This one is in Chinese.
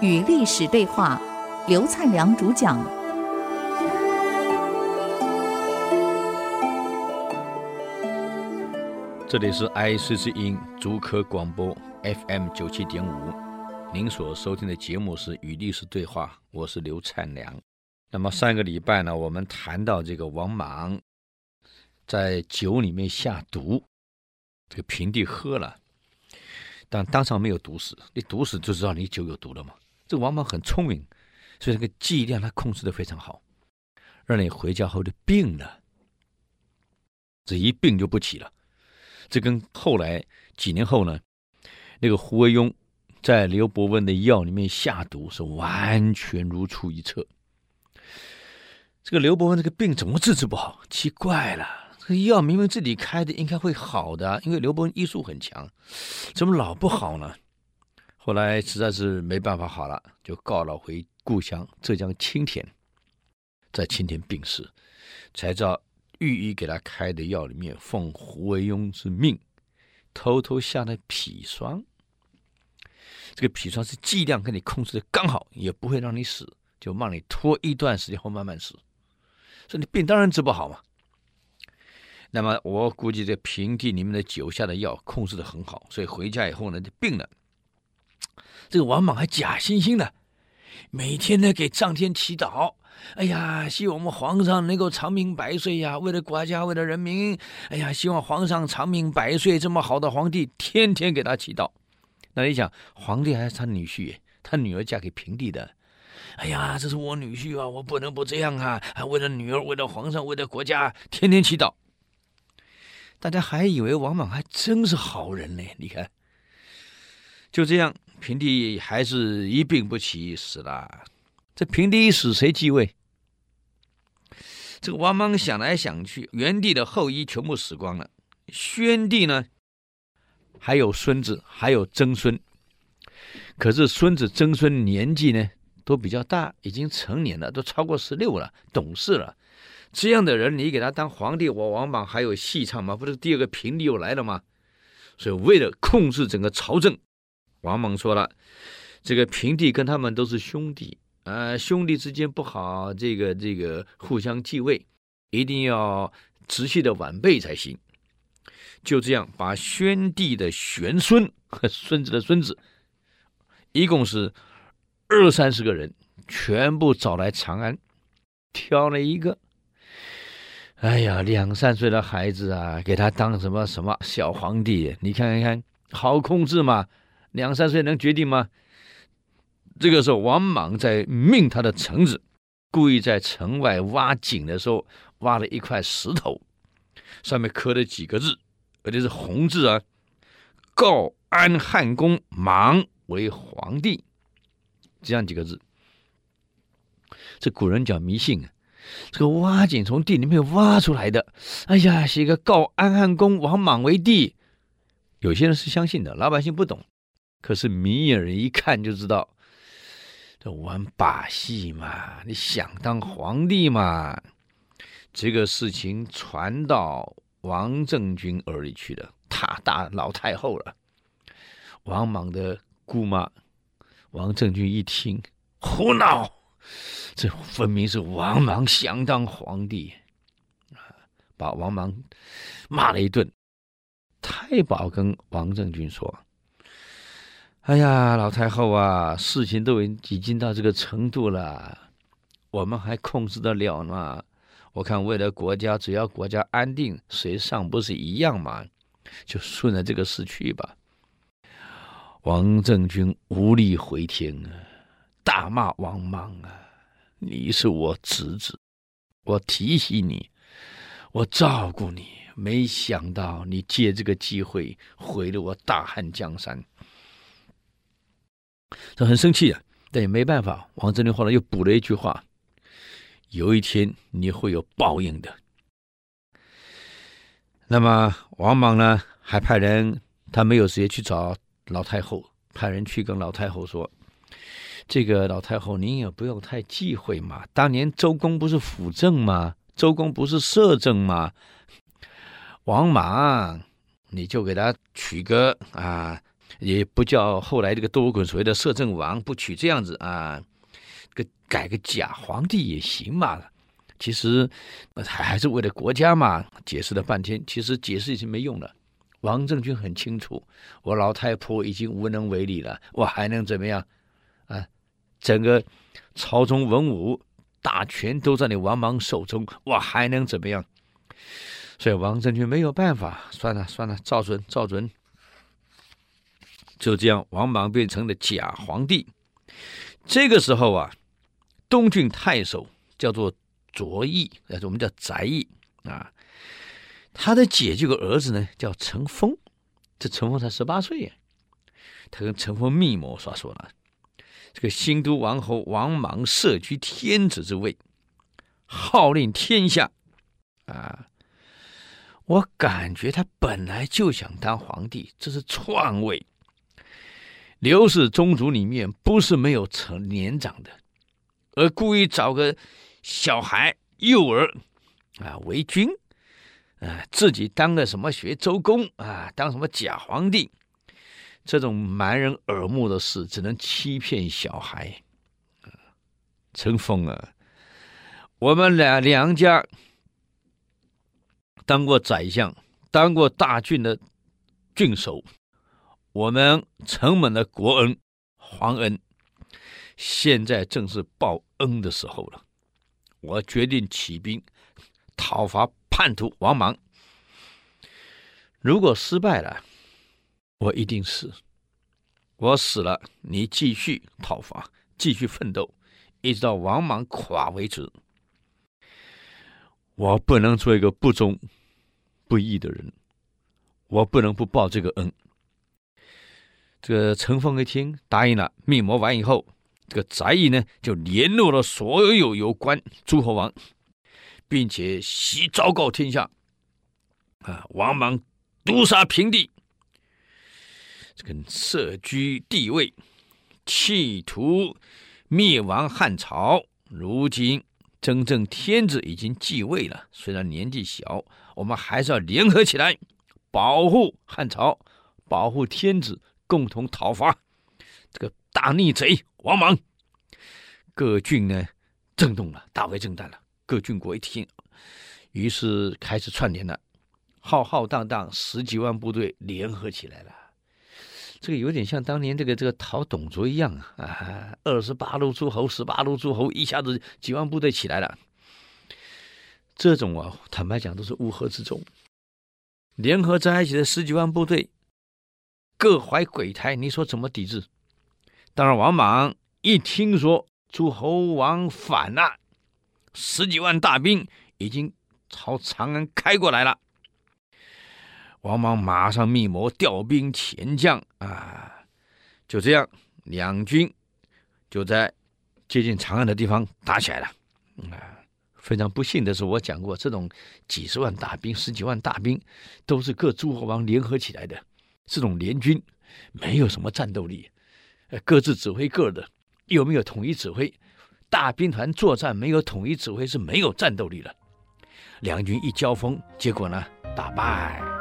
与历史对话，刘灿良主讲。这里是 IC 之音竹科广播 FM 九七点五，您所收听的节目是《与历史对话》，我是刘灿良。那么上个礼拜呢，我们谈到这个王莽在酒里面下毒，这个平帝喝了，但当场没有毒死。你毒死就知道你酒有毒了嘛。这个王莽很聪明，所以这个剂量他控制得非常好，让你回家后就病了，这一病就不起了。这跟后来几年后呢，那个胡惟庸在刘伯温的药里面下毒是完全如出一辙。这个刘伯温这个病怎么治治不好？奇怪了，这药明明自己开的，应该会好的，因为刘伯温医术很强，怎么老不好呢？后来实在是没办法好了，就告老回故乡浙江青田，在青田病逝，才知道御医给他开的药里面奉胡惟庸之命，偷偷下了砒霜。这个砒霜是剂量给你控制的刚好，也不会让你死，就让你拖一段时间后慢慢死。说你病当然治不好嘛。那么我估计这平地里面的酒下的药控制的很好，所以回家以后呢就病了。这个王莽还假惺惺的，每天呢给上天祈祷，哎呀，希望我们皇上能够长命百岁呀，为了国家，为了人民，哎呀，希望皇上长命百岁，这么好的皇帝，天天给他祈祷。那你想，皇帝还是他女婿，他女儿嫁给平帝的。哎呀，这是我女婿啊，我不能不这样啊！为了女儿，为了皇上，为了国家，天天祈祷。大家还以为王莽还真是好人呢。你看，就这样，平帝还是一病不起死了。这平帝一死，谁继位？这个王莽想来想去，元帝的后裔全部死光了。宣帝呢，还有孙子，还有曾孙。可是孙子、曾孙年纪呢？都比较大，已经成年了，都超过十六了，懂事了。这样的人，你给他当皇帝，我王莽还有戏唱吗？不是第二个平帝又来了吗？所以为了控制整个朝政，王莽说了，这个平帝跟他们都是兄弟，呃，兄弟之间不好，这个这个互相继位，一定要直系的晚辈才行。就这样，把宣帝的玄孙和孙子的孙子，一共是。二三十个人全部找来长安，挑了一个，哎呀，两三岁的孩子啊，给他当什么什么小皇帝？你看看，好控制吗？两三岁能决定吗？这个时候，王莽在命他的臣子，故意在城外挖井的时候，挖了一块石头，上面刻了几个字，而且是红字啊，告安汉公莽为皇帝。这样几个字，这古人讲迷信啊，这个挖井从地里面挖出来的，哎呀，写个告安汉公王莽为帝，有些人是相信的，老百姓不懂，可是明眼人一看就知道，这玩把戏嘛，你想当皇帝嘛？这个事情传到王政君耳里去了，他大老太后了，王莽的姑妈。王政君一听，胡闹！这分明是王莽想当皇帝，啊，把王莽骂了一顿。太保跟王政君说：“哎呀，老太后啊，事情都已经到这个程度了，我们还控制得了吗？我看为了国家，只要国家安定，谁上不是一样嘛？就顺着这个事去吧。”王政君无力回天啊，大骂王莽啊！你是我侄子，我提携你，我照顾你，没想到你借这个机会毁了我大汉江山，他很生气啊，但也没办法。王振林后来又补了一句话：有一天你会有报应的。那么王莽呢，还派人，他没有时间去找。老太后派人去跟老太后说：“这个老太后，您也不用太忌讳嘛。当年周公不是辅政吗？周公不是摄政吗？王莽你就给他取个啊，也不叫后来这个多尔衮所谓的摄政王，不取这样子啊，个改个假皇帝也行嘛。其实还还是为了国家嘛，解释了半天，其实解释已经没用了。王政君很清楚，我老太婆已经无能为力了，我还能怎么样？啊，整个朝中文武大权都在你王莽手中，我还能怎么样？所以王政君没有办法，算了算了，照准照准。就这样，王莽变成了假皇帝。这个时候啊，东郡太守叫做卓毅，那我们叫翟毅啊。他的姐这个儿子呢，叫陈丰，这陈丰才十八岁。他跟陈丰密谋，说说了，这个新都王侯王莽设居天子之位，号令天下啊。我感觉他本来就想当皇帝，这是篡位。刘氏宗族里面不是没有成年长的，而故意找个小孩幼儿啊为君。啊，自己当个什么学周公啊，当什么假皇帝，这种蛮人耳目的事，只能欺骗小孩。陈丰啊，我们俩梁家当过宰相，当过大郡的郡守，我们城门的国恩、皇恩，现在正是报恩的时候了。我决定起兵讨伐。叛徒王莽，如果失败了，我一定死。我死了，你继续讨伐，继续奋斗，一直到王莽垮为止。我不能做一个不忠不义的人，我不能不报这个恩。这个陈丰一听答应了，密谋完以后，这个翟义呢就联络了所有有关诸侯王。并且悉昭告天下，啊，王莽毒杀平地，这个社居地位，企图灭亡汉朝。如今真正天子已经继位了，虽然年纪小，我们还是要联合起来，保护汉朝，保护天子，共同讨伐这个大逆贼王莽。各郡呢，震动了，大为震旦了。各郡国一听，于是开始串联了，浩浩荡荡十几万部队联合起来了。这个有点像当年这个这个讨董卓一样啊！二十八路诸侯，十八路诸侯，一下子几万部队起来了。这种啊，坦白讲都是乌合之众，联合在一起的十几万部队，各怀鬼胎，你说怎么抵制？当然，王莽一听说诸侯王反了。十几万大兵已经朝长安开过来了，王莽马上密谋调兵遣将啊，就这样，两军就在接近长安的地方打起来了。啊，非常不幸的是，我讲过，这种几十万大兵、十几万大兵都是各诸侯王联合起来的，这种联军没有什么战斗力，各自指挥各的，又没有统一指挥。大兵团作战没有统一指挥是没有战斗力的。两军一交锋，结果呢，打败。